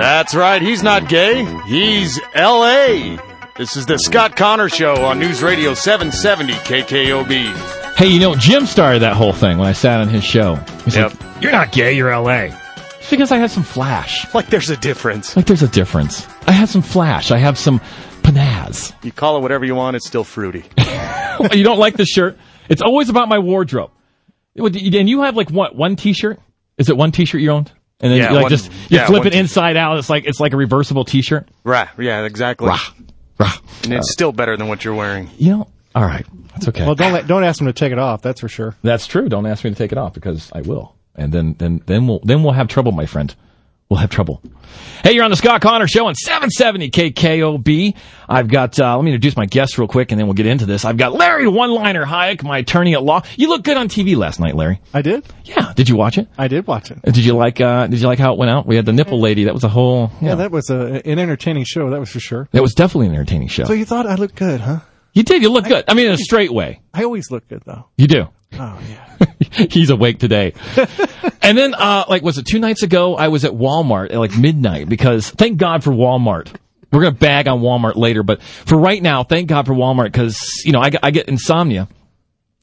That's right. He's not gay. He's L.A. This is the Scott Connor Show on News Radio 770 KKOB. Hey, you know, Jim started that whole thing when I sat on his show. He said, Yep. You're not gay, you're LA. It's because I had some flash. Like there's a difference. Like there's a difference. I have some flash. I have some panaz. You call it whatever you want, it's still fruity. you don't like this shirt? It's always about my wardrobe. And you have like what, one t-shirt? Is it one t-shirt you own? And then Yeah, you like one- just you yeah, flip one it t-shirt. inside out. It's like it's like a reversible t-shirt. Right. Yeah, exactly. Rah. Rah. And it's still better than what you're wearing. You know, all right. That's okay. Well, don't don't ask him to take it off. That's for sure. That's true. Don't ask me to take it off because I will. And then, then, then we'll, then we'll have trouble, my friend. We'll have trouble. Hey, you're on the Scott Connor Show on 770 KKOB. I've got, uh, let me introduce my guests real quick and then we'll get into this. I've got Larry One-Liner Hayek, my attorney at law. You look good on TV last night, Larry. I did. Yeah. Did you watch it? I did watch it. Did you like, uh, did you like how it went out? We had the nipple lady. That was a whole, Yeah, that was a, an entertaining show. That was for sure. that was definitely an entertaining show. So you thought I looked good, huh? You did. You look good. I mean, in a straight way. I always look good though. You do. Oh yeah. He's awake today. and then, uh, like, was it two nights ago? I was at Walmart at like midnight because thank God for Walmart. We're going to bag on Walmart later, but for right now, thank God for Walmart because, you know, I, get- I get insomnia.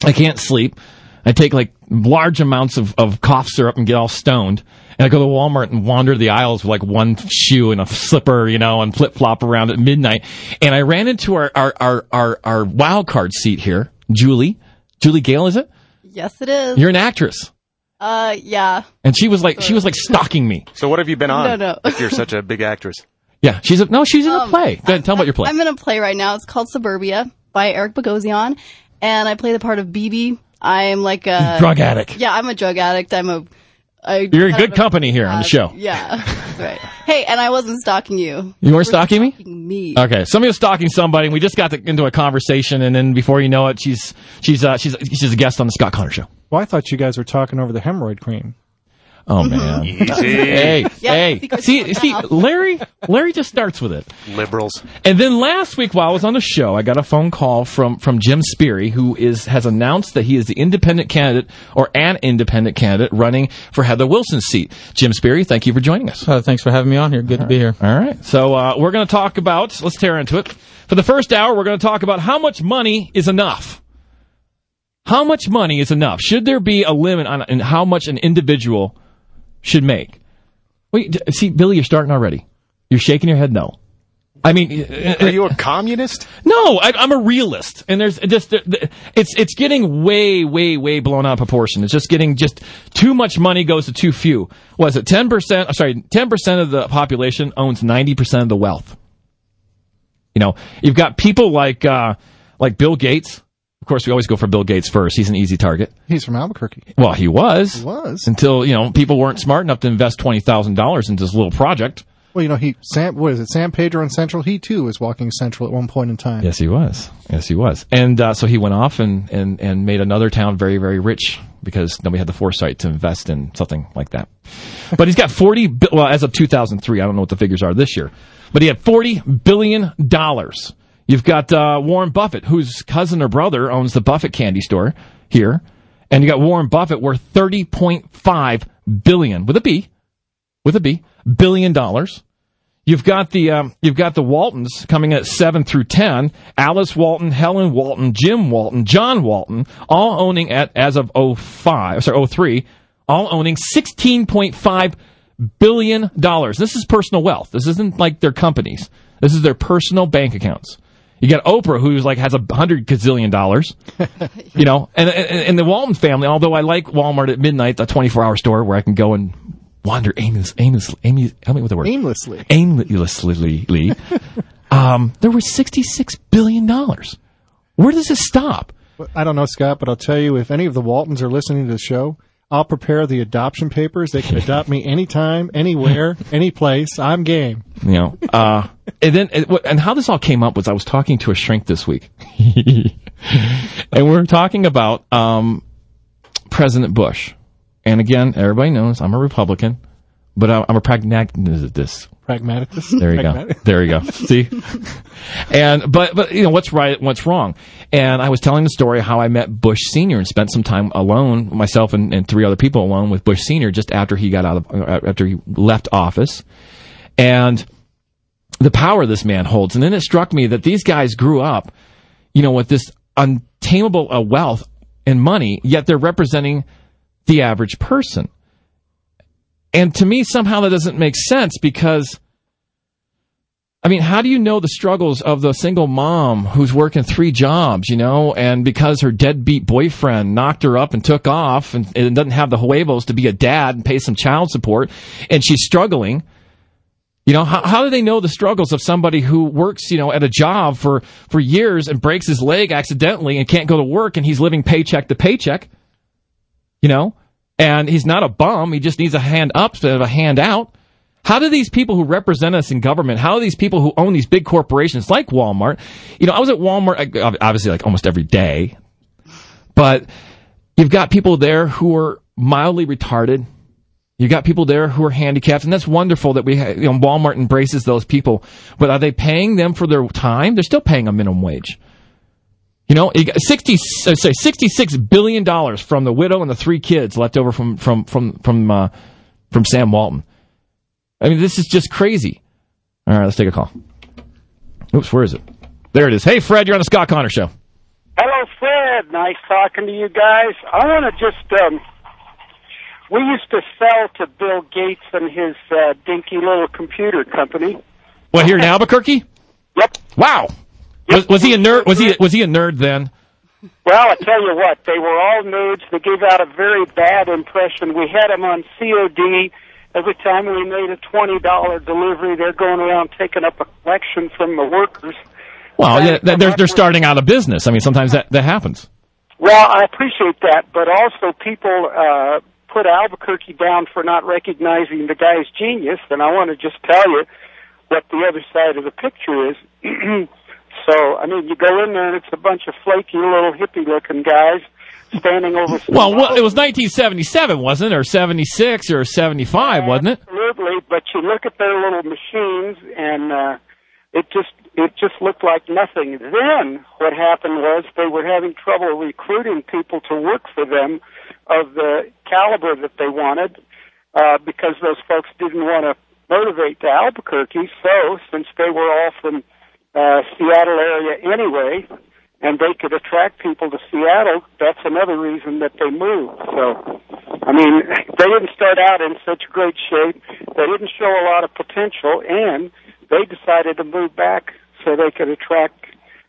I can't sleep. I take like large amounts of, of cough syrup and get all stoned. And I go to Walmart and wander the aisles with like one shoe and a slipper, you know, and flip flop around at midnight. And I ran into our, our, our, our, our wild card seat here, Julie. Julie Gale, is it? Yes, it is. You're an actress. Uh, yeah. And she was like, she was like stalking me. So what have you been on? No, no. If you're such a big actress. Yeah, she's a, no, she's in a Um, play. Go ahead, tell me about your play. I'm in a play right now. It's called Suburbia by Eric Bogosian, and I play the part of BB. I'm like a Drug addict. Yeah, I'm a drug addict. I'm a. I You're in kind good company here on the show. Yeah, right. Hey, and I wasn't stalking you. You weren't stalking me? Me. Okay, somebody was stalking somebody, and we just got to, into a conversation, and then before you know it, she's she's uh, she's she's a guest on the Scott Connor show. Well, I thought you guys were talking over the hemorrhoid cream. Oh man, Easy. hey Yeah, hey, see see. Larry Larry just starts with it. Liberals. And then last week, while I was on the show, I got a phone call from from Jim Speary, who is has announced that he is the independent candidate or an independent candidate running for Heather Wilson's seat. Jim Speary, thank you for joining us. Uh, thanks for having me on here. Good to be here. All right, so uh, we're going to talk about. Let's tear into it. For the first hour, we're going to talk about how much money is enough. How much money is enough? Should there be a limit on, on how much an individual should make? Wait, see, Billy, you're starting already. You're shaking your head. No. I mean, uh, Are you a communist? no, I, I'm a realist, and there's just it's it's getting way, way, way blown out of proportion. It's just getting just too much money goes to too few. Was it ten percent? Sorry, ten percent of the population owns ninety percent of the wealth. You know, you've got people like uh, like Bill Gates. Of course, we always go for Bill Gates first. He's an easy target. He's from Albuquerque. Well, he was. He was. until you know people weren't smart enough to invest twenty thousand dollars into this little project. Well, you know, he Sam. What is it? San Pedro and Central. He too was walking Central at one point in time. Yes, he was. Yes, he was. And uh, so he went off and, and, and made another town very, very rich because nobody had the foresight to invest in something like that. But he's got 40, bi- well, as of 2003, I don't know what the figures are this year, but he had $40 billion. You've got uh, Warren Buffett, whose cousin or brother owns the Buffett candy store here. And you got Warren Buffett worth 30.5 billion with a B, with a B, billion dollars. You've got the um, you've got the Waltons coming at seven through ten. Alice Walton, Helen Walton, Jim Walton, John Walton, all owning at as of 05, sorry 03, all owning sixteen point five billion dollars. This is personal wealth. This isn't like their companies. This is their personal bank accounts. You got Oprah, who's like has a hundred gazillion dollars, you know, and, and and the Walton family. Although I like Walmart at midnight, the twenty four hour store where I can go and wander aimless, aimless, aimless. Help me with the word Aimlessly. aimlessly. um, there was sixty-six billion dollars. Where does this stop? I don't know, Scott, but I'll tell you, if any of the Waltons are listening to the show, I'll prepare the adoption papers. They can adopt me anytime, anywhere, any place. I'm game. You know, uh, and then and how this all came up was I was talking to a shrink this week, and we're talking about um, President Bush. And again, everybody knows I'm a Republican, but I- I'm a pragmatic. This Pragmaticus. There you go. There you go. See? And but but you know what's right, what's wrong. And I was telling the story how I met Bush Senior and spent some time alone, myself and, and three other people alone with Bush Senior just after he got out of uh, after he left office. and the power this man holds. And then it struck me that these guys grew up, you know, with this untamable uh, wealth and money, yet they're representing the average person. And to me, somehow that doesn't make sense because, I mean, how do you know the struggles of the single mom who's working three jobs, you know, and because her deadbeat boyfriend knocked her up and took off and, and doesn't have the huevos to be a dad and pay some child support, and she's struggling. You know, how, how do they know the struggles of somebody who works, you know, at a job for, for years and breaks his leg accidentally and can't go to work and he's living paycheck to paycheck? You know? And he's not a bum. He just needs a hand up instead of a hand out. How do these people who represent us in government, how do these people who own these big corporations like Walmart, you know, I was at Walmart, obviously like almost every day, but you've got people there who are mildly retarded. You've got people there who are handicapped, and that's wonderful that we, have, you know, Walmart embraces those people. But are they paying them for their time? They're still paying a minimum wage. You know, you got sixty, uh, say sixty-six billion dollars from the widow and the three kids left over from from from from uh, from Sam Walton. I mean, this is just crazy. All right, let's take a call. Oops, where is it? There it is. Hey, Fred, you're on the Scott Connor Show. Hello, Fred. Nice talking to you guys. I want to just. Um, we used to sell to Bill Gates and his uh, dinky little computer company. What here in Albuquerque? Yep. Wow. Was, was he a nerd? Was he was he a nerd then? Well, I tell you what, they were all nerds. They gave out a very bad impression. We had them on COD. Every time we made a twenty dollar delivery, they're going around taking up a collection from the workers. Well, yeah, they're they're starting out of business. I mean, sometimes that that happens. Well, I appreciate that, but also people uh, put Albuquerque down for not recognizing the guy's genius, and I want to just tell you what the other side of the picture is. So, I mean, you go in there and it's a bunch of flaky little hippie-looking guys standing over. Well, well, it was 1977, wasn't it, or 76, or 75, yeah, wasn't it? Absolutely, but you look at their little machines, and uh, it just it just looked like nothing. Then what happened was they were having trouble recruiting people to work for them of the caliber that they wanted uh, because those folks didn't want to motivate to Albuquerque. So, since they were all from uh, Seattle area anyway, and they could attract people to Seattle, that's another reason that they moved. So, I mean, they didn't start out in such great shape. They didn't show a lot of potential, and they decided to move back so they could attract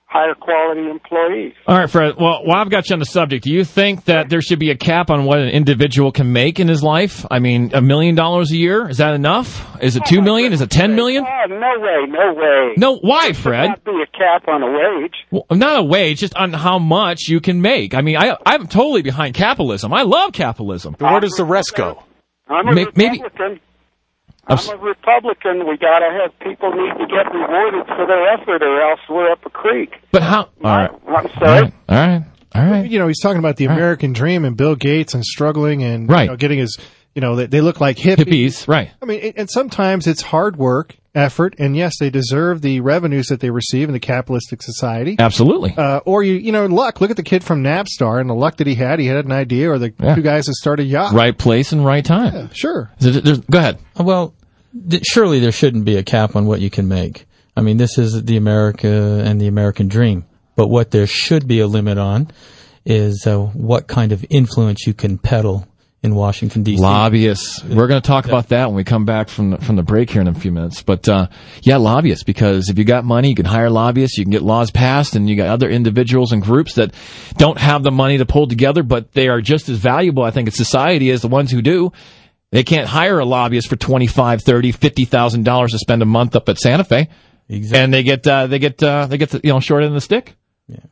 higher quality employees. All right, Fred. Well, while I've got you on the subject, do you think that there should be a cap on what an individual can make in his life? I mean, a million dollars a year is that enough? Is it two million? Is it ten million? Oh, no way, no way. No, why, Fred? There should not be a cap on a wage. Well, not a wage, just on how much you can make. I mean, I, I'm totally behind capitalism. I love capitalism. But where does the rest go? I'm a Maybe- Republican. I'm a Republican. We got to have people need to get rewarded for their effort, or else we're up a creek. But how? all right. I'm sorry. All right. All right. You know, he's talking about the All right. American dream and Bill Gates and struggling and Right. you know, getting his, you know, they, they look like hippies. Hippies. Right. I mean, and sometimes it's hard work, effort, and yes, they deserve the revenues that they receive in the capitalistic society. Absolutely. Uh, or you, you know, luck. Look at the kid from Napster and the luck that he had. He had an idea, or the Yeah. two guys that started yacht. Right place and right time. Sure. Is it- Go ahead. Well, th- surely there shouldn't be a cap on what you can make. I mean, this is the America and the American dream. But what there should be a limit on is uh, what kind of influence you can peddle in Washington D.C. Lobbyists. We're going to talk about that when we come back from the, from the break here in a few minutes. But uh, yeah, lobbyists. Because if you got money, you can hire lobbyists. You can get laws passed, and you got other individuals and groups that don't have the money to pull together, but they are just as valuable, I think, in society as the ones who do. They can't hire a lobbyist for twenty five, thirty, fifty thousand dollars to spend a month up at Santa Fe, Exactly. and they get uh, they get uh, they get the you know short end of the stick,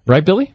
right, Billy?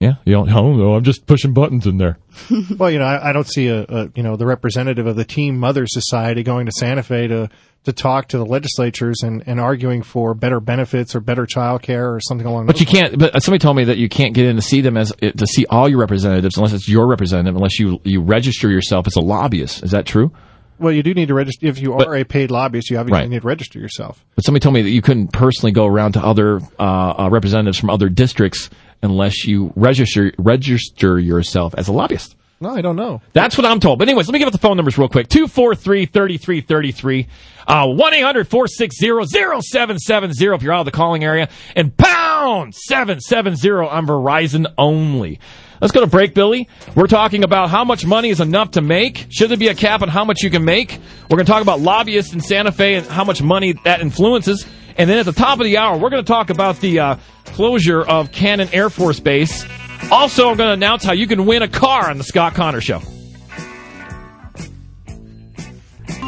Yeah, you don't. Oh no, I'm just pushing buttons in there. Well, you know, I, I don't see a, a you know the representative of the Team Mother Society going to Santa Fe to to talk to the legislatures and, and arguing for better benefits or better child care or something along. But those you can't. But somebody told me that you can't get in to see them as to see all your representatives unless it's your representative, unless you you register yourself as a lobbyist. Is that true? Well, you do need to register if you are But- a paid lobbyist. You obviously Right. need to register yourself. But somebody told me that you couldn't personally go around to other uh, uh, representatives from other districts unless you register register yourself as a lobbyist. No, I don't know. That's what I'm told. But anyways, let me give out the phone numbers real quick. 243-3333. Uh, 1-800-460-0770 if you're out of the calling area. And pound 770 on Verizon only. Let's go to break, Billy. We're talking about how much money is enough to make. Should there be a cap on how much you can make? We're going to talk about lobbyists in Santa Fe and how much money that influences. And then at the top of the hour, we're going to talk about the uh, closure of Cannon Air Force Base. Also, I'm going to announce how you can win a car on the Scott Connor Show.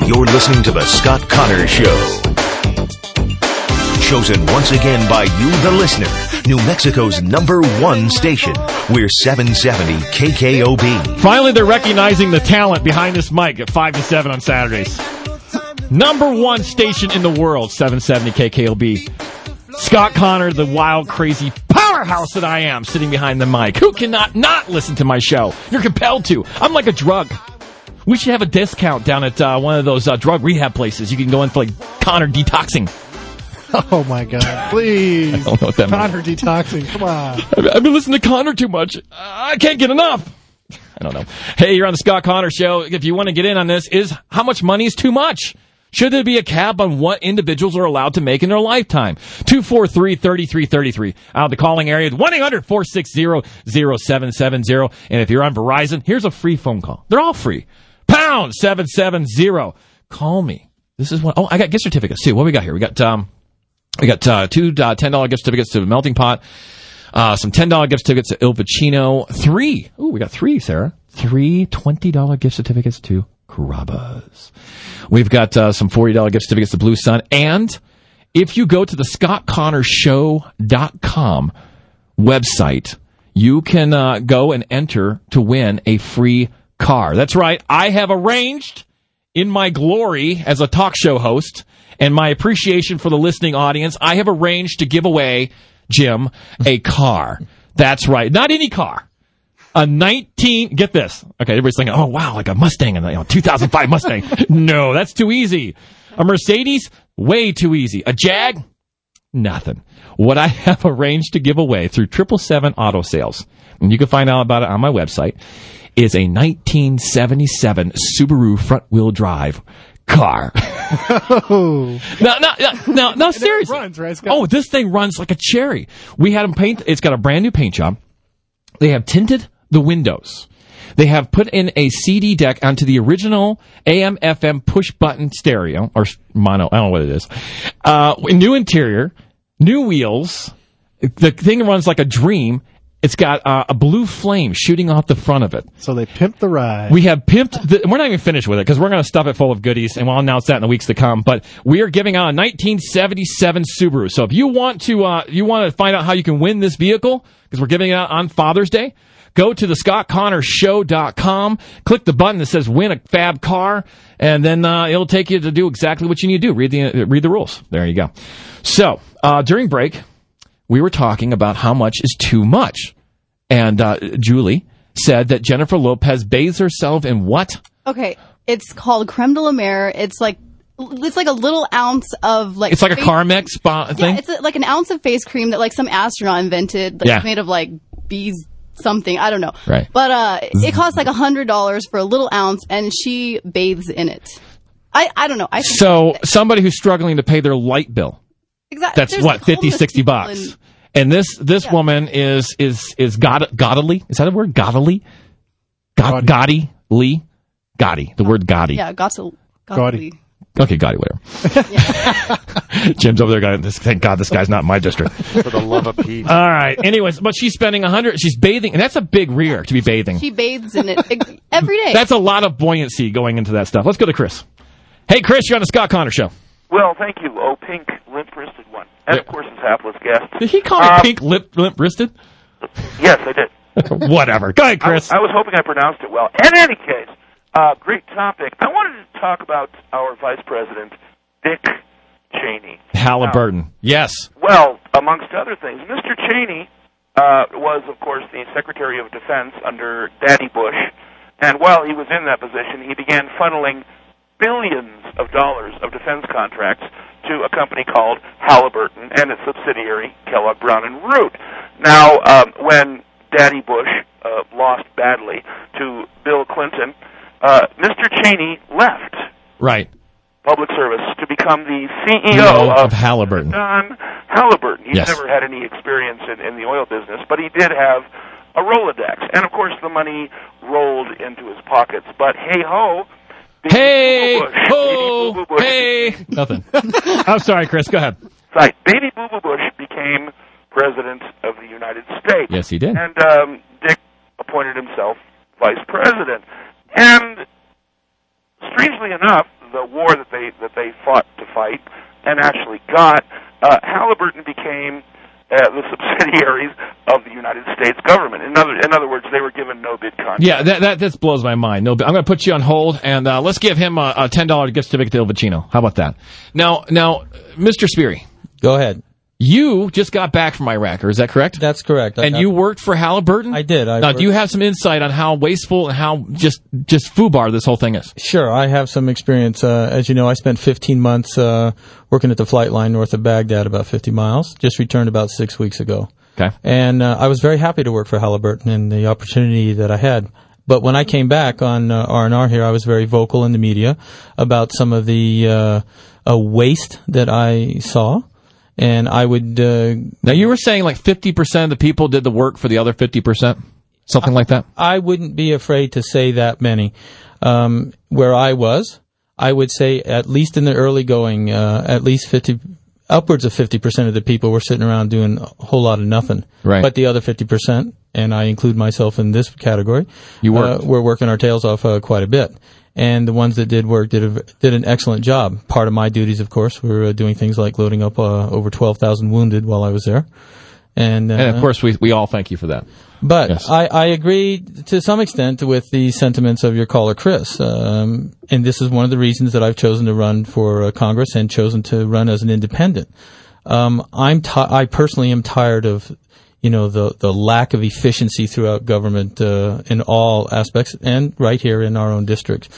You're listening to The Scott Connor Show. Chosen once again by you, the listener, New Mexico's number one station. We're 770 KKOB. Finally, they're recognizing the talent behind this mic at 5 to 7 on Saturdays. Number one station in the world, 770 KKOB. Scott Connor, the wild, crazy powerhouse that I am, sitting behind the mic. Who cannot not listen to my show? You're compelled to. I'm like a drug. We should have a discount down at uh, one of those uh, drug rehab places. You can go in for like Connor detoxing. Oh my God! Please, I don't know what that means. Connor detoxing. Come on. I've I've been listening to Connor too much. I can't get enough. I don't know. Hey, you're on the Scott Connor show. If you want to get in on this, is how much money is too much? Should there be a cap on what individuals are allowed to make in their lifetime? 243-3333. Out of the calling area, 1-800-460-0770. And if you're on Verizon, here's a free phone call. They're all free. Pound 770. Call me. This is what, oh, I got gift certificates too. What we got here? We got, um, we got, uh, two, uh, $10 gift certificates to Melting Pot. Uh, some $10 gift certificates to Il Vicino. Three. Ooh, we got three, Sarah. Three $20 gift certificates to Carrabba's. We've got uh, some $40 gift certificates to Blue Sun. And if you go to the scottconnorshow.com website, you can uh, go and enter to win a free car. That's right. I have arranged in my glory as a talk show host and my appreciation for the listening audience, I have arranged to give away, Jim, a car. That's right. Not any car. A 19, get this. Okay, everybody's thinking, oh wow, like a Mustang, and you know, 2005 Mustang. no, that's too easy. A Mercedes, way too easy. A Jag, nothing. What I have arranged to give away through 777 Auto Sales, and you can find out about it on my website, is a 1977 Subaru front wheel drive car. Oh, no, no, no, no, no, seriously. runs, right, Oh, this thing runs like a cherry. We had them paint. It's got a brand new paint job. They have tinted the windows. They have put in a CD deck onto the original AM FM push button stereo or mono. I don't know what it is. Uh, new interior, new wheels. The thing runs like a dream. It's got uh, a blue flame shooting off the front of it. so they pimped the ride. We have pimped. The, we're not even finished with it because we're going to stuff it full of goodies, and we'll announce that in the weeks to come. But we are giving out a 1977 Subaru. So if you want to, uh, you want to find out how you can win this vehicle because we're giving it out on Father's Day. Go to the ScottConnorShow.com, click the button that says "Win a Fab Car," and then uh, it'll take you to do exactly what you need to do. Read the uh, read the rules. There you go. So uh, during break, we were talking about how much is too much, and uh, Julie said that Jennifer Lopez bathes herself in what? Okay, it's called creme de la mer. It's like it's like a little ounce of like It's like a Carmex spa thing. Yeah, it's a, like an ounce of face cream that like some astronaut invented. Like Yeah. made of like bees something. I don't know. Right. But uh, it costs like a hundred dollars for a little ounce, and she bathes in it. I I don't know. I think so somebody who's struggling to pay their light bill. exactly. That's what 50 60 bucks. And this this Yeah. woman is is is god godly. Is that a word? Godly? God, Gaudy. Gotti Lee? Gotti. The word Gotti. Yeah, got to. Gaudy. Okay, Gotti, whatever. Jim's over there going, this, thank God this guy's not in my district. For the love of Pete. All right. Anyways, but she's spending a hundred, she's bathing, and that's a big rear to be bathing. She bathes in it every day. That's a lot of buoyancy going into that stuff. Let's go to Chris. Hey, Chris, you're on the Scott Connor show. Well, thank you. Oh, pink, limp-wristed one, and of course his hapless guest. Did he call me Um, pink lip limp wristed? Yes, I did. Whatever. Go ahead, I Chris. I was hoping I pronounced it well. In any case, uh, great topic. I wanted to talk about our vice president, Dick Cheney. Halliburton. Yes. Well, amongst other things, Mr. Cheney uh, was, of course, the Secretary of Defense under Daddy Bush, and while he was in that position, he began funneling billions of dollars of defense contracts to a company called Halliburton and its subsidiary Kellogg Brown and Root. Now, um, when Daddy Bush uh, lost badly to Bill Clinton, uh, Mr. Cheney left Right. public service to become the CEO of, of Halliburton. Don Halliburton. He's Yes. never had any experience in, in the oil business, but he did have a Rolodex, and of course the money rolled into his pockets. But hey ho, Hey, Boo Boo Bush, ho, Baby Boo Boo Bush hey. Nothing. I'm sorry, Chris. Go ahead. Right. Baby Boo Boo Bush became president of the United States. Yes, he did. And um, Dick appointed himself vice president. And strangely enough, the war that they that they fought to fight and actually got, uh, Halliburton became uh, the subsidiaries of the United States government. In other in other words, they were given no bid contract. Yeah, that that just blows my mind. No, I'm going to put you on hold, and uh, let's give him a, a ten dollar gift certificate to Il Vicino. How about that? Now, now, Mr. Speary, Go ahead. You just got back from Iraq, or is that correct? That's correct. and I, you worked for Halliburton. I did. I now, worked- do you have some insight on how wasteful and how just just foobar this whole thing is? Sure, I have some experience. Uh, as you know, I spent 15 months uh, working at the flight line north of Baghdad, about 50 miles. Just returned about six weeks ago. Okay. And uh, I was very happy to work for Halliburton and the opportunity that I had. But when I came back on uh, R&R here, I was very vocal in the media about some of the uh, uh, waste that I saw. And I would uh, Now, you were saying like fifty percent of the people did the work for the other fifty percent, something like that. I wouldn't be afraid to say that many. Um, where I was, I would say at least in the early going, uh, at least 50, upwards of 50% of the people were sitting around doing a whole lot of nothing. Right. But the other 50%, and I include myself in this category, You worked. Uh, we're working our tails off uh, quite a bit. And the ones that did work did a, did an excellent job. Part of my duties, of course, were uh, doing things like loading up uh, over 12,000 wounded while I was there. And, uh, And of course, we we all thank you for that. but Yes. I, I agree to some extent with the sentiments of your caller, Chris. Um, and this is one of the reasons that I've chosen to run for uh, Congress and chosen to run as an independent. Um, I'm ti- I personally am tired of, you know, the the lack of efficiency throughout government uh, in all aspects, and right here in our own district.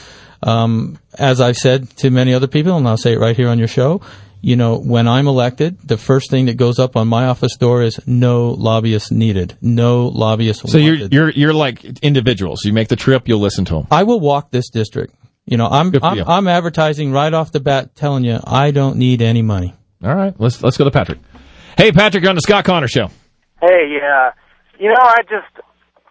Um, as I've said to many other people, and I'll say it right here on your show, you know, when I'm elected, the first thing that goes up on my office door is no lobbyists needed, no lobbyists So you're you're you're like individuals. You make the trip, you'll listen to them. I will walk this district. You know, I'm I'm, you. I'm advertising right off the bat, telling you I don't need any money. All right, let's let's go to Patrick. Hey, Patrick, you're on the Scott Connor Show. Hey, yeah. You know, I just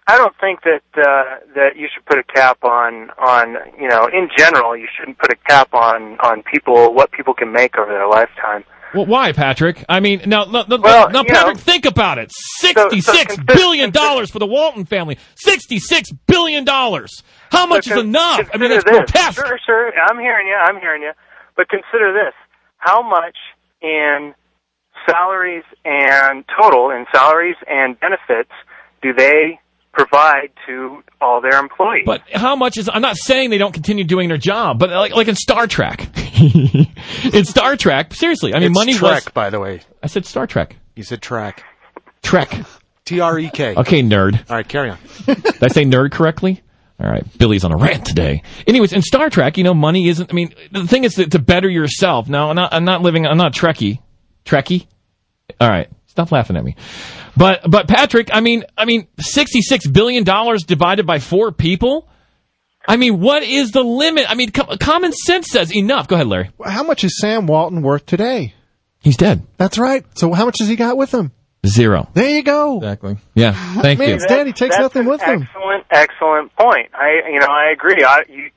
I don't think that uh that you should put a cap on on, you know, in general, you shouldn't put a cap on on people what people can make over their lifetime. Well, why, Patrick? I mean, now, now, Well, now Patrick, know- think about it. so Sixty-six consider- billion dollars for the Walton family. Sixty-six billion dollars. How much is enough? I mean, it's grotesque. Sure, sure. I'm hearing you. I'm hearing you. But consider this: how much in salaries and total in salaries and benefits do they provide to all their employees? But how much is? I'm not saying they don't continue doing their job, but like like in Star Trek, in Star Trek, seriously, I mean, it's money Trek, was. by the way. I said Star Trek. You said track. Trek. T R E K. Okay, nerd. All right, carry on. Did I say nerd correctly? All right, Billy's on a rant today. Anyways, in Star Trek, you know, money isn't. I mean, the thing is to, to better yourself. Now, I'm not. I'm not living. I'm not Trekkie. Trekkie. All right, stop laughing at me. But but Patrick, I mean, I mean, sixty six billion dollars divided by four people. I mean, what is the limit? I mean, com- common sense says enough. Go ahead, Larry. How much is Sam Walton worth today? He's dead. That's right. So how much has he got with him? Zero. There you go. Exactly. Yeah. Thank Man, you. it's dead. He takes That's nothing an with him. Excellent, excellent point. I, you know, I agree. I, you,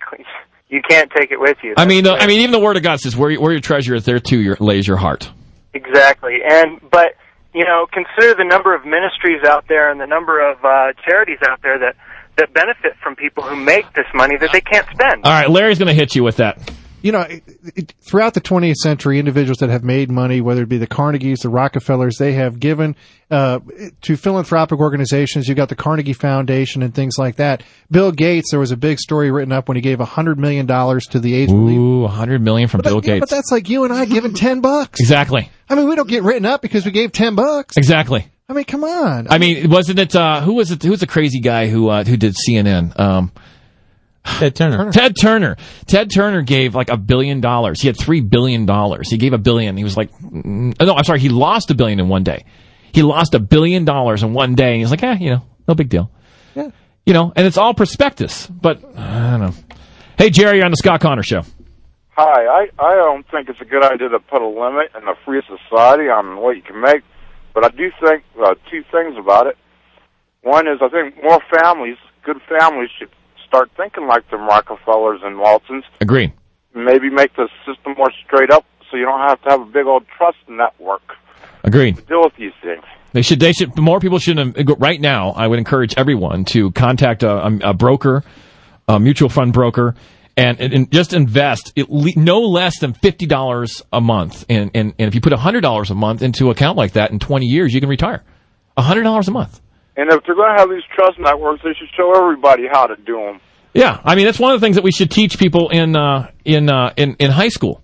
you can't take it with you. I mean, the, uh, I mean, even the word of God says, "Where, where your treasure is, there too your, lays your heart." Exactly. And but you know, consider the number of ministries out there and the number of uh, charities out there that that benefit from people who make this money that they can't spend. All right, Larry's going to hit you with that. You know, it, it, throughout the 20th century, individuals that have made money, whether it be the Carnegies, the Rockefellers, they have given uh, to philanthropic organizations. You've got the Carnegie Foundation and things like that. Bill Gates, there was a big story written up when he gave $100 million to the AIDS relief. Ooh, a hundred million from But, Bill that- yeah, Gates. but that's like you and I giving 10 bucks. exactly, I mean, we don't get written up because we gave 10 bucks. exactly. I mean, come on. I mean, wasn't it? Uh, who was it? Who was the crazy guy who uh, who did CNN? Um, Ted Turner. Ted Turner. Ted Turner gave like a billion dollars. He had three billion dollars. He gave a billion. He was like, mm, no, I'm sorry. He lost a billion in one day. He lost a billion dollars in one day. And he's like, eh, you know, No big deal. Yeah. You know, and it's all prospectus. But I don't know. Hey, Jerry, you're on the Scott Connor Show. Hi, I, I don't think it's a good idea to put a limit in a free society on what you can make, but I do think uh, two things about it. One is I think more families, good families, should start thinking like the Rockefellers and Waltons. Agree. Maybe make the system more straight up so you don't have to have a big old trust network Agreed. to deal with these things. They should. They should. More people should. Right now, I would encourage everyone to contact a, a, broker, a mutual fund broker, and, and, and just invest le- no less than fifty dollars a month. And, and and if you put hundred dollars a month into an account like that, in twenty years, you can retire. hundred dollars a month. And if they're going to have these trust networks, they should show everybody how to do them. Yeah, I mean that's one of the things that we should teach people in uh, in uh, in in high school.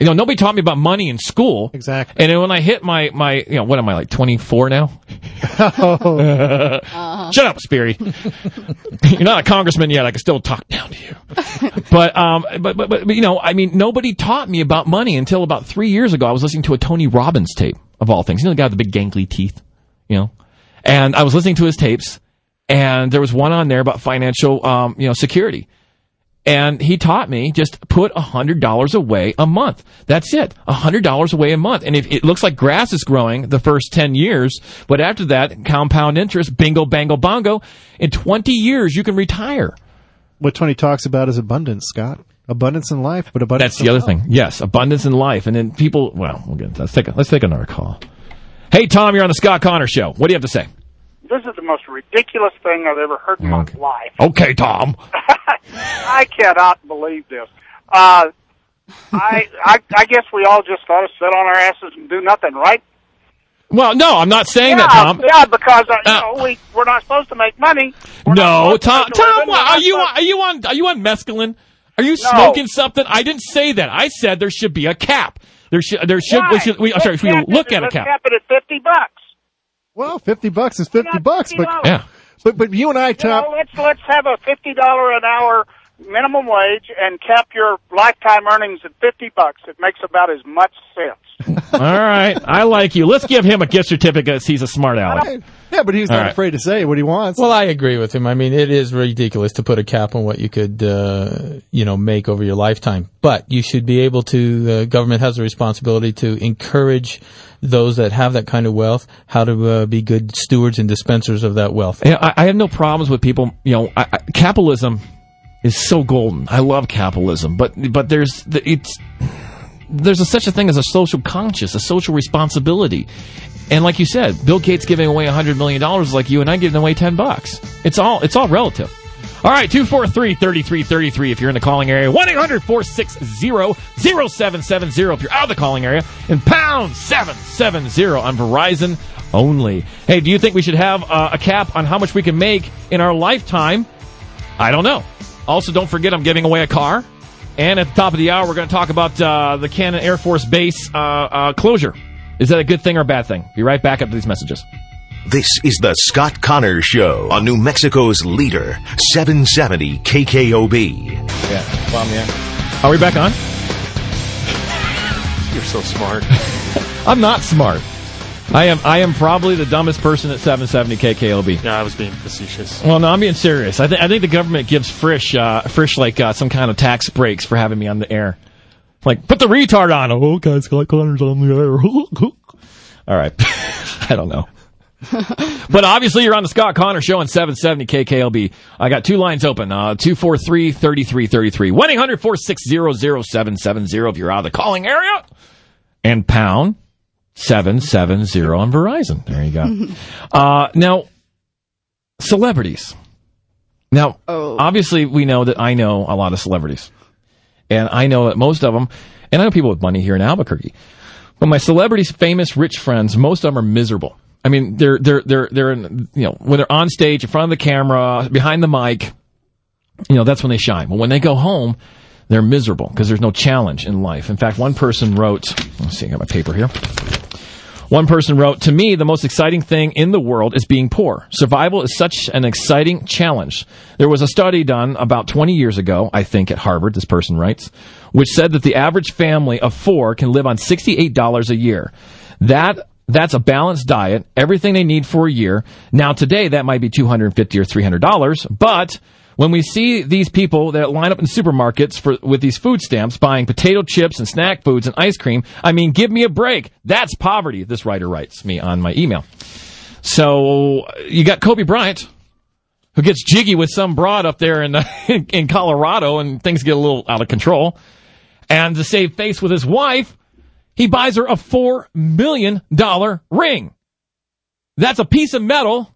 You know, nobody taught me about money in school. Exactly. And then when I hit my my, you know, what am I like twenty four now? Shut up, Speary. You're not a congressman yet. I can still talk down to you. But um, but, but but but, you know, I mean, nobody taught me about money until about three years ago. I was listening to a Tony Robbins tape of all things. You know, the guy with the big gangly teeth. You know, and I was listening to his tapes, and there was one on there about financial, um, you know, security. And he taught me just put a hundred dollars away a month. That's it. A hundred dollars away a month. And if it looks like grass is growing the first 10 years, but after that, compound interest, bingo, bango, bongo, in 20 years, you can retire. What Tony talks about is abundance, Scott. Abundance in life, but abundance. That's the other wealth. thing. Yes, abundance in life. And then people, well, we'll get into that. Let's take, a, let's take another call. Hey, Tom, you're on the Scott Connor Show. What do you have to say? This is the most ridiculous thing I've ever heard in my Okay. life. Okay, Tom. I cannot believe this. Uh, I, I I guess we all just ought to sit on our asses and do nothing, right? Well, no, I'm not saying yeah, that, Tom. Yeah, because uh, Uh, you know we we're not supposed to make money. No, Tom. to Tom, in- we're you supposed- are you on are you on mescaline? Are you No. smoking something? I didn't say that. I said there should be a cap. There should there should we should we, I'm sorry, Let's we look at a let's cap. cap it at fifty bucks. Well, fifty bucks is fifty bucks, but $50. Yeah. but but you and I, You know, let's let's have a fifty dollar an hour minimum wage and cap your lifetime earnings at fifty bucks. It makes about as much sense. All right. I like you. Let's give him a gift certificate. He's a smart aleck. Yeah, but he's All not right. afraid to say what he wants. Well, I agree with him. I mean, it is ridiculous to put a cap on what you could, uh, you know, make over your lifetime. But you should be able to. The government has a responsibility to encourage those that have that kind of wealth how to uh, be good stewards and dispensers of that wealth. Yeah, I, I have no problems with people. You know, I, I, capitalism is so golden. I love capitalism, but but there's it's there's a, such a thing as a social conscience, a social responsibility. And like you said, Bill Gates giving away hundred million dollars is like you and I giving away ten bucks. It's all it's all relative. All right, 243-3333 if you're in the calling area. 1-800-460-0770 if you're out of the calling area. And pound 770 on Verizon only. Hey, do you think we should have uh, a cap on how much we can make in our lifetime? I don't know. Also, don't forget I'm giving away a car. And at the top of the hour, we're going to talk about uh, the Cannon Air Force Base uh, uh, closure. Is that a good thing or a bad thing? Be right back after these messages. This is the Scott Connor Show on New Mexico's leader, 770 KKOB. Yeah, well, yeah. Are we back on? You're so smart. I'm not smart. I am. I am probably the dumbest person at 770 KKOB. No, I was being facetious. Well, no, I'm being serious. I think I think the government gives Frisch, uh, Frisch like uh, some kind of tax breaks for having me on the air. Like, put the retard on. Oh, okay, Scott Connor's on the air. All right, I don't know. but obviously, you're on the Scott Connor Show on 770 KKOB. I got two lines open uh, 243 3333. 1 800 460 0770 if you're out of the calling area. And pound 770 on Verizon. There you go. uh, now, celebrities. Now, obviously, we know that I know a lot of celebrities. And I know that most of them, and I know people with money here in Albuquerque, but my celebrities, famous, rich friends, most of them are miserable. I mean, they're they're they're they're in, you know when they're on stage in front of the camera, behind the mic, you know that's when they shine. But when they go home, they're miserable because there's no challenge in life. In fact, one person wrote, let's see, I got my paper here. One person wrote, To me, the most exciting thing in the world is being poor. Survival is such an exciting challenge. There was a study done about 20 years ago, I think, at Harvard, this person writes, which said that the average family of four can live on $68 a year. That That's a balanced diet, everything they need for a year. Now today that might be 250 or $300, but when we see these people that line up in supermarkets for with these food stamps buying potato chips and snack foods and ice cream, I mean, give me a break. That's poverty, this writer writes me on my email. So you got Kobe Bryant, who gets jiggy with some broad up there in, in Colorado and things get a little out of control. And to save face with his wife, he buys her a $4 million ring. That's a piece of metal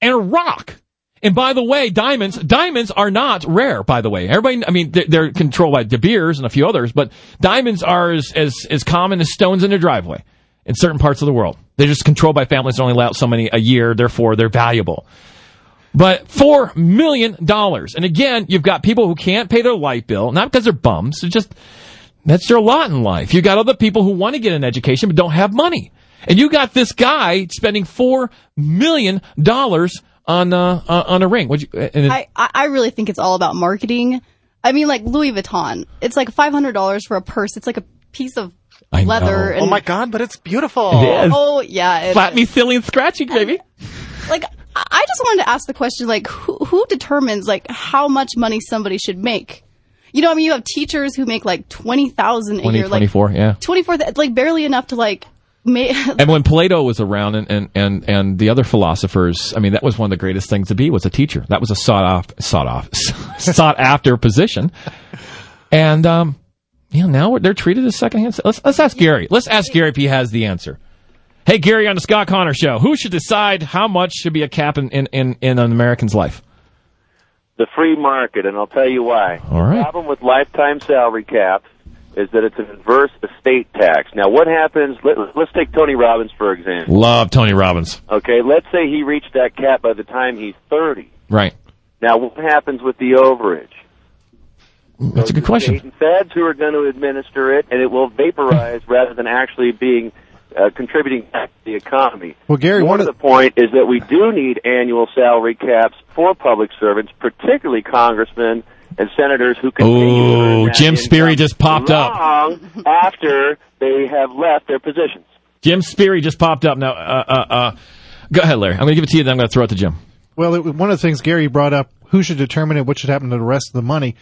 and a rock. And by the way, diamonds, diamonds are not rare, by the way. Everybody, I mean, they're, they're controlled by De Beers and a few others, but diamonds are as, as, as common as stones in a driveway in certain parts of the world. They're just controlled by families that only allow so many a year, therefore they're valuable. But four million dollars. And again, you've got people who can't pay their light bill, not because they're bums, it's just that's their lot in life. You've got other people who want to get an education but don't have money. And you got this guy spending four million dollars on uh, uh, on a ring. Would you, it, I I really think it's all about marketing. I mean, like Louis Vuitton, it's like five hundred dollars for a purse. It's like a piece of I leather. know. And, Oh my god, but it's beautiful. It is. Oh yeah, it Flat is. me, silly, and scratchy, baby. like I I just wanted to ask the question like who who determines like how much money somebody should make? You know, I mean, you have teachers who make like twenty thousand a 20, year, like 24, yeah. twenty four, like barely enough to like make. And when Plato was around and, and, and, and the other philosophers, I mean, that was one of the greatest things to be was a teacher. That was a sought off, sought off, sought after position. And, um, yeah, now we're- they're treated as secondhand. Let's, let's ask Gary. Let's ask Gary if he has the answer. Hey, Gary, on the Scott Connor show, who should decide how much should be a cap in, in, in, in an American's life? the free market, and I'll tell you why. All right. The problem with lifetime salary caps is that it's an inverse estate tax. Now, what happens? Let, let's take Tony Robbins for example. Love Tony Robbins. Okay, let's say he reached that cap by the time he's thirty. Right. Now, what happens with the overage? That's a good question. State and feds who are going to administer it, and it will vaporize rather than actually being uh, contributing back to the economy. Well, Gary, More one of the point is that we do need annual salary caps for public servants, particularly congressmen and senators who continue to earn Jim income Speary just popped up. long after they have left their positions. Jim Speary just popped up. Now, uh, uh, uh, go ahead, Larry. I'm going to give it to you, then I'm going to throw it to Jim. Well, it, one of the things Gary brought up, who should determine it, what should happen to the rest of the money.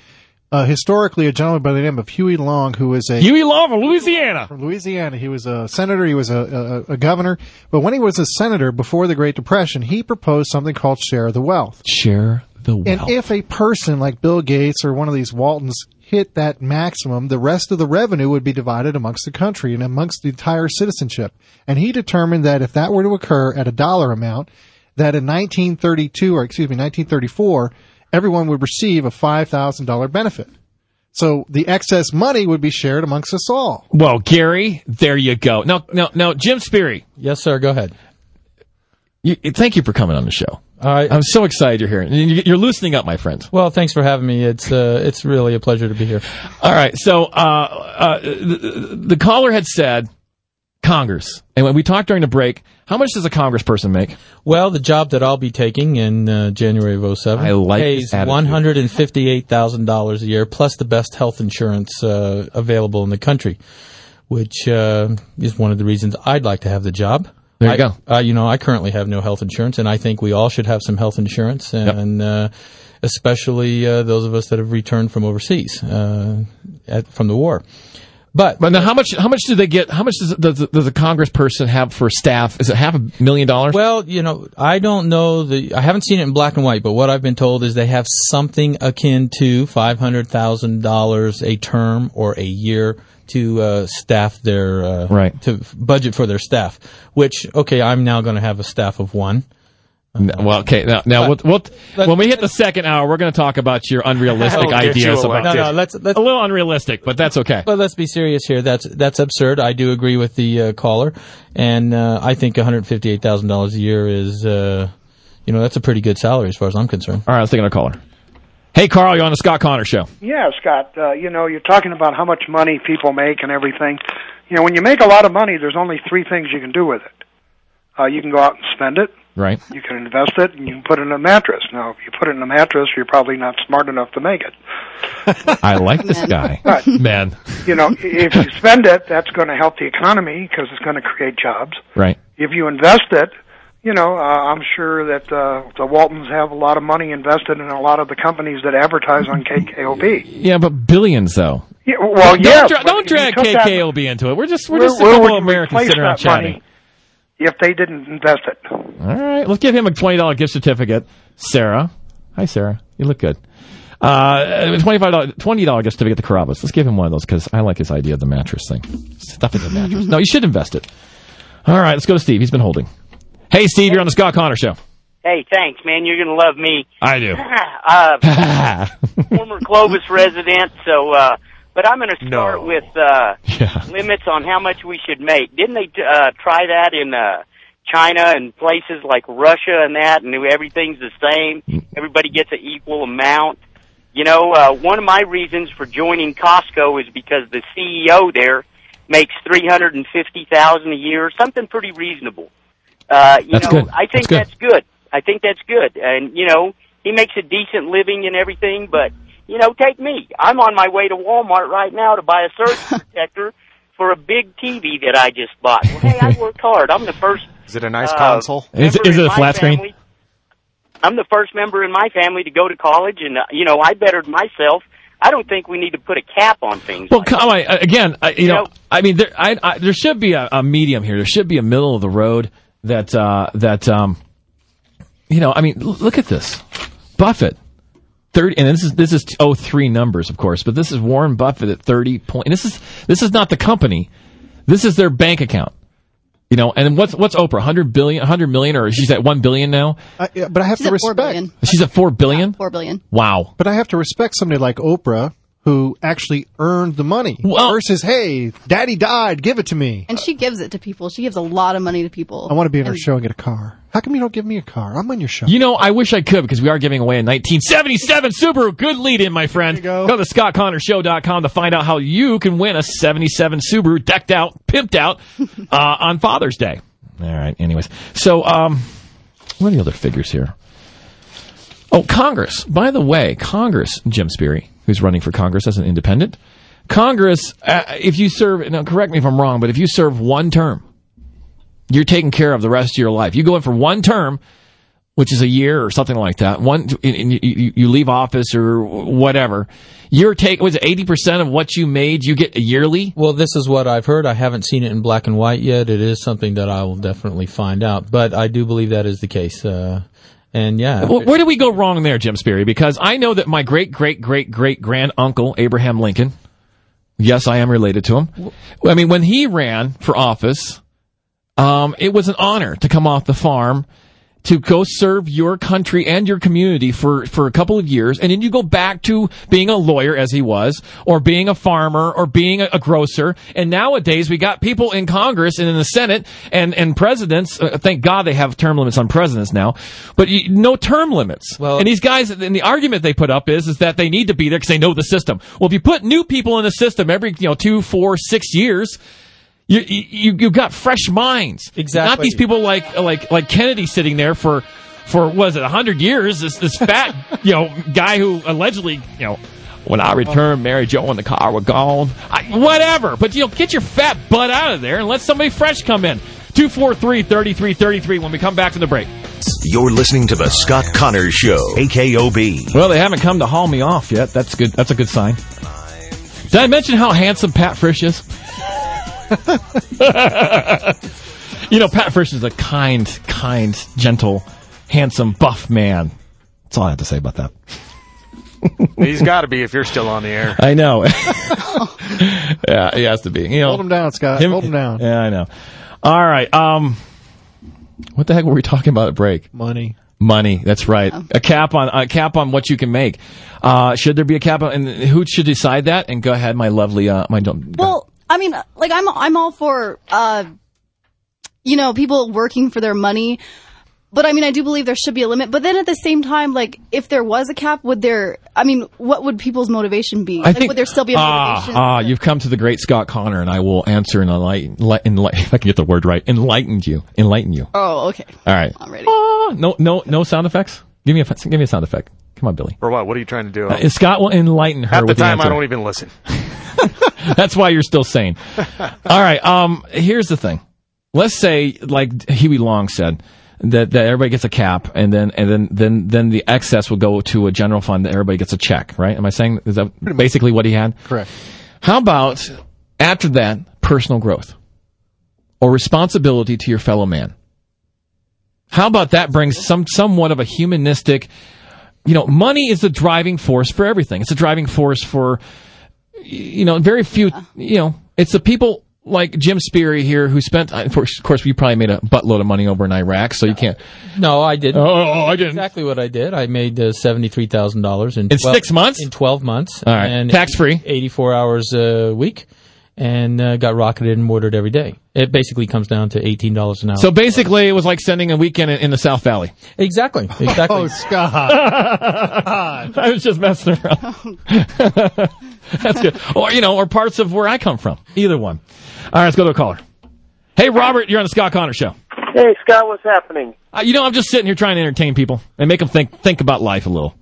Uh, historically, a gentleman by the name of Huey Long, who was a Huey Long from Louisiana. from Louisiana, he was a senator, he was a, a, a governor, but when he was a senator before the Great Depression, he proposed something called share the wealth. Share the wealth. And if a person like Bill Gates or one of these Waltons hit that maximum, the rest of the revenue would be divided amongst the country and amongst the entire citizenship. And he determined that if that were to occur at a dollar amount, that in 1932 or excuse me 1934, everyone would receive a five thousand dollar benefit. So the excess money would be shared amongst us all. Well, Gary, there you go. Now, now, now, Jim Speary. Yes, sir. Go ahead. You, thank you for coming on the show. Right. I'm so excited you're here. You- You're loosening up, my friend. Well, thanks for having me. It's uh, it's really a pleasure to be here. All right. So, uh, uh, the, the caller had said Congress. And when we talked during the break, how much does a congressperson make? Well, the job that I'll be taking in uh, January of 07 I like pays one hundred and fifty-eight thousand dollars a year, plus the best health insurance uh, available in the country, which uh, is one of the reasons I'd like to have the job. There you I, go. Uh, you know, I currently have no health insurance, and I think we all should have some health insurance, and uh, especially uh, those of us that have returned from overseas uh, at, from the war. But But now, how much? How much do they get? How much does, does, does a congressperson have for staff? Is it half a million dollars? Well, you know, I don't know the. I haven't seen it in black and white, but what I've been told is they have something akin to five hundred thousand dollars a term or a year to uh, staff their uh, Right. to budget for their staff. Which okay, I'm now going to have a staff of one. well, okay. Now, now we'll, we'll, when we hit the second hour, we're going to talk about your unrealistic Oh, ideas you about No, no, let's let's a little unrealistic, but that's okay. But let's be serious here. That's that's absurd. I do agree with the uh, caller, and uh, I think one hundred fifty-eight thousand dollars a year is, uh, you know, that's a pretty good salary as far as I'm concerned. All right, let's take another caller. Hey, Carl, you're on the Scott Connor show. Yeah, Scott. Uh, you know, you're talking about how much money people make and everything. You know, when you make a lot of money, there's only three things you can do with it. Uh, you can go out and spend it. Right. You can invest it, and you can put it in a mattress. Now, if you put it in a mattress, you're probably not smart enough to make it. I like this guy. Right. Man. You know, if you spend it, that's going to help the economy because it's going to create jobs. Right. if you invest it, you know, uh, I'm sure that uh, the Waltons have a lot of money invested in a lot of the companies that advertise on KKOB. Yeah, but billions though. Yeah, well, don't yeah, dra- don't drag took that- KKOB into it. We're just we're Where- just a couple of Americans sitting around chatting. if they didn't invest it. All right, let's give him a twenty dollar gift certificate. Sarah, hi Sarah, you look good. Uh, twenty five dollar twenty dollar gift certificate to Carrabba's. Let's give him one of those because I like his idea of the mattress thing. Stuff in the mattress. No, you should invest it. All right, let's go to Steve. He's been holding. Hey, Steve, you're on the Scott Connor show. Hey, thanks, man. You're gonna love me. I do. uh, former Clovis resident, so. uh But I'm gonna start No. with uh Yeah. limits on how much we should make. Didn't they uh try that in uh China and places like Russia and that, and everything's the same. Everybody gets an equal amount. You know, uh, one of my reasons for joining Costco is because the CEO there makes three hundred and fifty thousand a year, something pretty reasonable. Uh, you That's know, good. I think That's that's good. I think that's good, and you know, he makes a decent living and everything. But you know, take me. I'm on my way to Walmart right now to buy a surge protector for a big TV that I just bought. Well, hey, I worked hard. I'm the first. Is it a nice uh, console? Is, is it a my flat screen? I'm the first member in my family to go to college, and uh, you know, I bettered myself. I don't think we need to put a cap on things. Well, come on. uh, Again, I, you, You know, know- I mean, there, I, I, there should be a, a medium here. There should be a middle of the road that uh, that um, you know. I mean, l- look at this, Buffett, thirty, and this is this is oh three numbers, of course, but this is Warren Buffett at thirty point. And this is this is not the company. This is their bank account. You know, and what's what's Oprah? 100 billion 100 million or she's at one billion now. I, yeah, but I have She's to at four respect. She's at four billion. Four billion. Wow. But I have to respect somebody like Oprah who actually earned the money Well- versus, hey, daddy died, give it to me. And she gives it to people. She gives a lot of money to people. I want to be on her And- show and get a car. How come you don't give me a car? I'm on your show. You know, I wish I could because we are giving away a 1977 Subaru. Good lead in, my friend. There you go. Go to ScottConnorShow.com to find out how you can win a 77 Subaru decked out, pimped out uh, on Father's Day. All right, anyways. So, um, what are the other figures here? Oh, Congress. By the way, Congress, Jim Speary, who's running for Congress as an independent. Congress, uh, if you serve, now correct me if I'm wrong, but if you serve one term, you're taking care of the rest of your life. You go in for one term, which is a year or something like that. One, and you, leave office or whatever. You're take was eighty percent of what you made you get a yearly? Well, this is what I've heard. I haven't seen it in black and white yet. It is something that I will definitely find out, but I do believe that is the case. Uh, and yeah, Well, where do we go wrong there, Jim Speary? Because I know that my great great great great grand uncle Abraham Lincoln. Yes, I am related to him. I mean, when he ran for office, um, it was an honor to come off the farm to go serve your country and your community for, for a couple of years, and then you go back to being a lawyer as he was, or being a farmer, or being a, a grocer. And nowadays we got people in Congress and in the Senate and, and presidents. Uh, thank God they have term limits on presidents now, but you, no term limits. Well- and these guys, and the argument they put up is, is that they need to be there because they know the system. Well, if you put new people in the system every, you know, two, four, six years, you you you've got fresh minds. Exactly. Not these people like like like Kennedy sitting there for for was it hundred years? This this fat you know guy who allegedly you know. When I returned, Mary Jo and the car were gone. I, whatever, but you know, get your fat butt out of there and let somebody fresh come in. 243-3333 when we come back from the break. You're listening to the Scott Connors Show, AKOB. Well, they haven't come to haul me off yet. That's good. That's a good sign. Did I mention how handsome Pat Frisch is? you know, Pat Frisch is a kind, kind, gentle, handsome, buff man. That's all I have to say about that. He's got to be if you're still on the air. I know. yeah, he has to be. You know, Hold him down, Scott. him- Hold him down. Yeah, I know. All right. Um, what the heck were we talking about at break? Money. Money. That's right. A cap on a cap on what you can make. Uh, should there be a cap on? And who should decide that? And go ahead, my lovely. Uh, my don't. Well, I mean, like I'm I'm all for uh, you know, people working for their money. But I mean, I do believe there should be a limit. But then at the same time, like, if there was a cap, would there? I mean, what would people's motivation be? I like, think would there still be a ah, motivation? ah, you've come to the great Scott Connor, and I will answer and enlighten, enlighten, if I can get the word right, enlightened you, enlighten you. oh, okay. All right. I'm ready. Ah, no, no, no sound effects. Give me a, give me a sound effect. Come on, Billy. Or what? What are you trying to do? Uh, Scott will enlighten her Half the time, the I don't even listen. That's why you're still sane. All right. Um, here's the thing. let's say, like Huey Long said, that, that everybody gets a cap, and then and then then then the excess will go to a general fund that everybody gets a check, right? Am I saying is that basically what he had? Correct. How about after that, personal growth or responsibility to your fellow man? How about that brings some somewhat of a humanistic, you know, money is the driving force for everything. It's a driving force for, you know, very few, you know, it's the people like Jim Speary here who spent, of course, of course, you probably made a buttload of money over in Iraq, so you can't. No, I didn't. Oh, I didn't. Exactly what I did. I made uh, seventy three thousand dollars in In six months? In twelve months. All right. Tax-free. Eighty four hours a week, and uh, got rocketed and mortared every day. It basically comes down to eighteen dollars an hour. So basically, it was like sending a weekend in, in the South Valley. exactly, exactly. Oh, Scott. I was just messing around. That's good. Or, you know, or parts of where I come from. Either one. All right, let's go to a caller. Hey, Robert, you're on the Scott Connor Show. Hey, Scott, what's happening? Uh, you know, I'm just sitting here trying to entertain people and make them think think about life a little.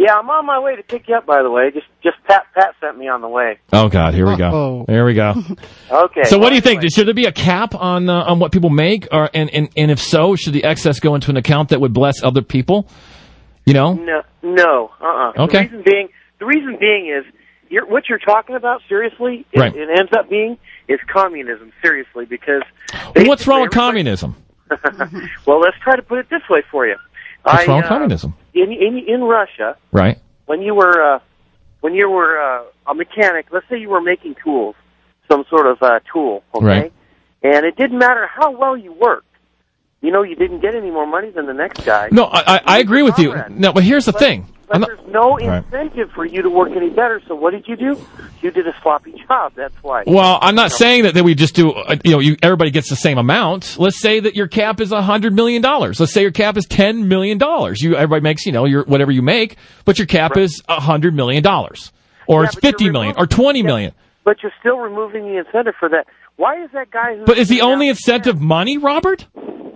Yeah, I'm on my way to pick you up. By the way, just just Pat Pat sent me on the way. Oh God, here we go. Uh-oh. Here we go. Okay. So, what do you think? anyway. Should there be a cap on uh, on what people make, or and, and and if so, should the excess go into an account that would bless other people? You know, No, no, uh-uh. Okay. The reason being, the reason being is you're, what you're talking about. Seriously, it, Right. it ends up being is communism. Seriously, because Well, what's wrong with communism? well, let's try to put it this way for you. What's I, wrong with uh, communism? In in in Russia, Right. when you were uh, when you were uh, a mechanic, let's say you were making tools, some sort of uh, tool, okay, Right. and it didn't matter how well you worked. You know, you didn't get any more money than the next guy. No, I, I, I agree with you. No, but here's the thing. But not- there's no Right. incentive for you to work any better. So what did you do? You did a sloppy job. That's why. Well, I'm not saying that, that we just do, uh, you know, you, everybody gets the same amount. Let's say that your cap is a hundred million dollars. Let's say your cap is ten million dollars. You, everybody makes, you know, your, whatever you make, but your cap is a hundred million dollars. Or Yeah, it's fifty million, or removing- twenty yeah, million. But you're still removing the incentive for that. Why is that guy? But is the only incentive money, Robert?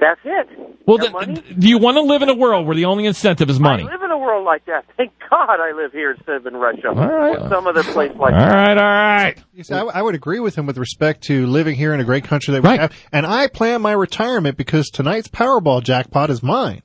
That's it. Well, That then, do you want to live in a world where the only incentive is money? I live in a world like that. Thank God I live here instead of in Russia right. or some other place like All that. right, all right. You see, I, I would agree with him with respect to living here in a great country that we Right. have. And I plan my retirement because tonight's Powerball jackpot is mine.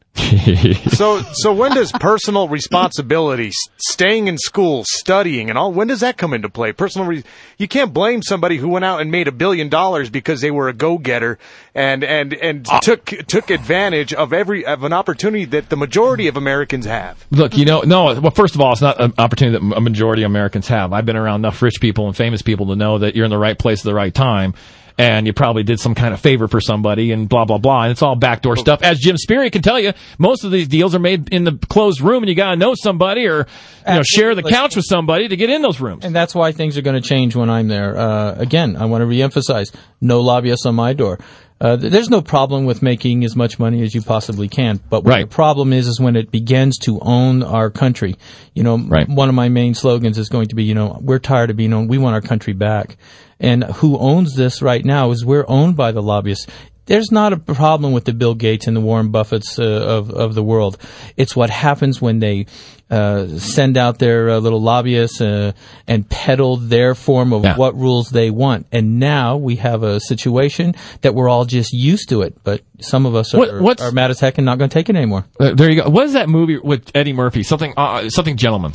So so when does personal responsibility staying in school studying and all when does that come into play personal re- you can't blame somebody who went out and made a billion dollars because they were a go-getter and and and ah. took took advantage of every of an opportunity that the majority of Americans have Look, you know, no. Well, first of all, it's not an opportunity that a majority of Americans have. I've been around enough rich people and famous people to know that you're in the right place at the right time, and you probably did some kind of favor for somebody, and blah blah blah. And it's all backdoor stuff. As Jim Speary can tell you, most of these deals are made in the closed room, and you got to know somebody or you know share the couch with somebody to get in those rooms. And that's why things are going to change when I'm there. Uh, again, I want to reemphasize: no lobbyists on my door. Uh, there's no problem with making as much money as you possibly can, but what Right. the problem is is when it begins to own our country. You know, Right. one of my main slogans is going to be, you know, we're tired of being owned. We want our country back. And who owns this right now is we're owned by the lobbyists. There's not a problem with the Bill Gates and the Warren Buffetts uh, of of the world. It's what happens when they uh, send out their uh, little lobbyists uh, and peddle their form of Yeah. what rules they want. And now we have a situation that we're all just used to it. But some of us are, What- are mad as heck and not going to take it anymore. There you go. What is that movie with Eddie Murphy? Something, uh, something gentleman.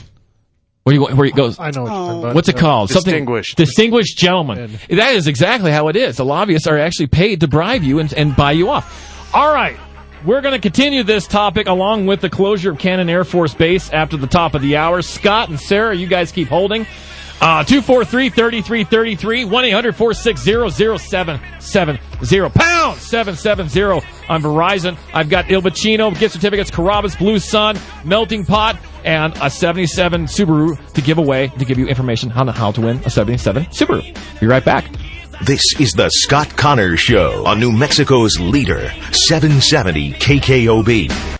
Where, you, where he goes. I know what you're oh. about. What's it called? Distinguished. Something, distinguished gentleman. That is exactly how it is. The lobbyists are actually paid to bribe you and, and buy you off. All right. We're going to continue this topic along with the closure of Cannon Air Force Base after the top of the hour. Scott and Sarah, you guys keep holding. Uh, 243-3333, 1-800-460-0770, pound 770 on Verizon. I've got Il Vicino, gift certificates, Carrabba's Blue Sun, Melting Pot, and a 77 Subaru to give away, to give you information on how to win a 77 Subaru. Be right back. This is the Scott Connor Show on New Mexico's leader, 770 KKOB.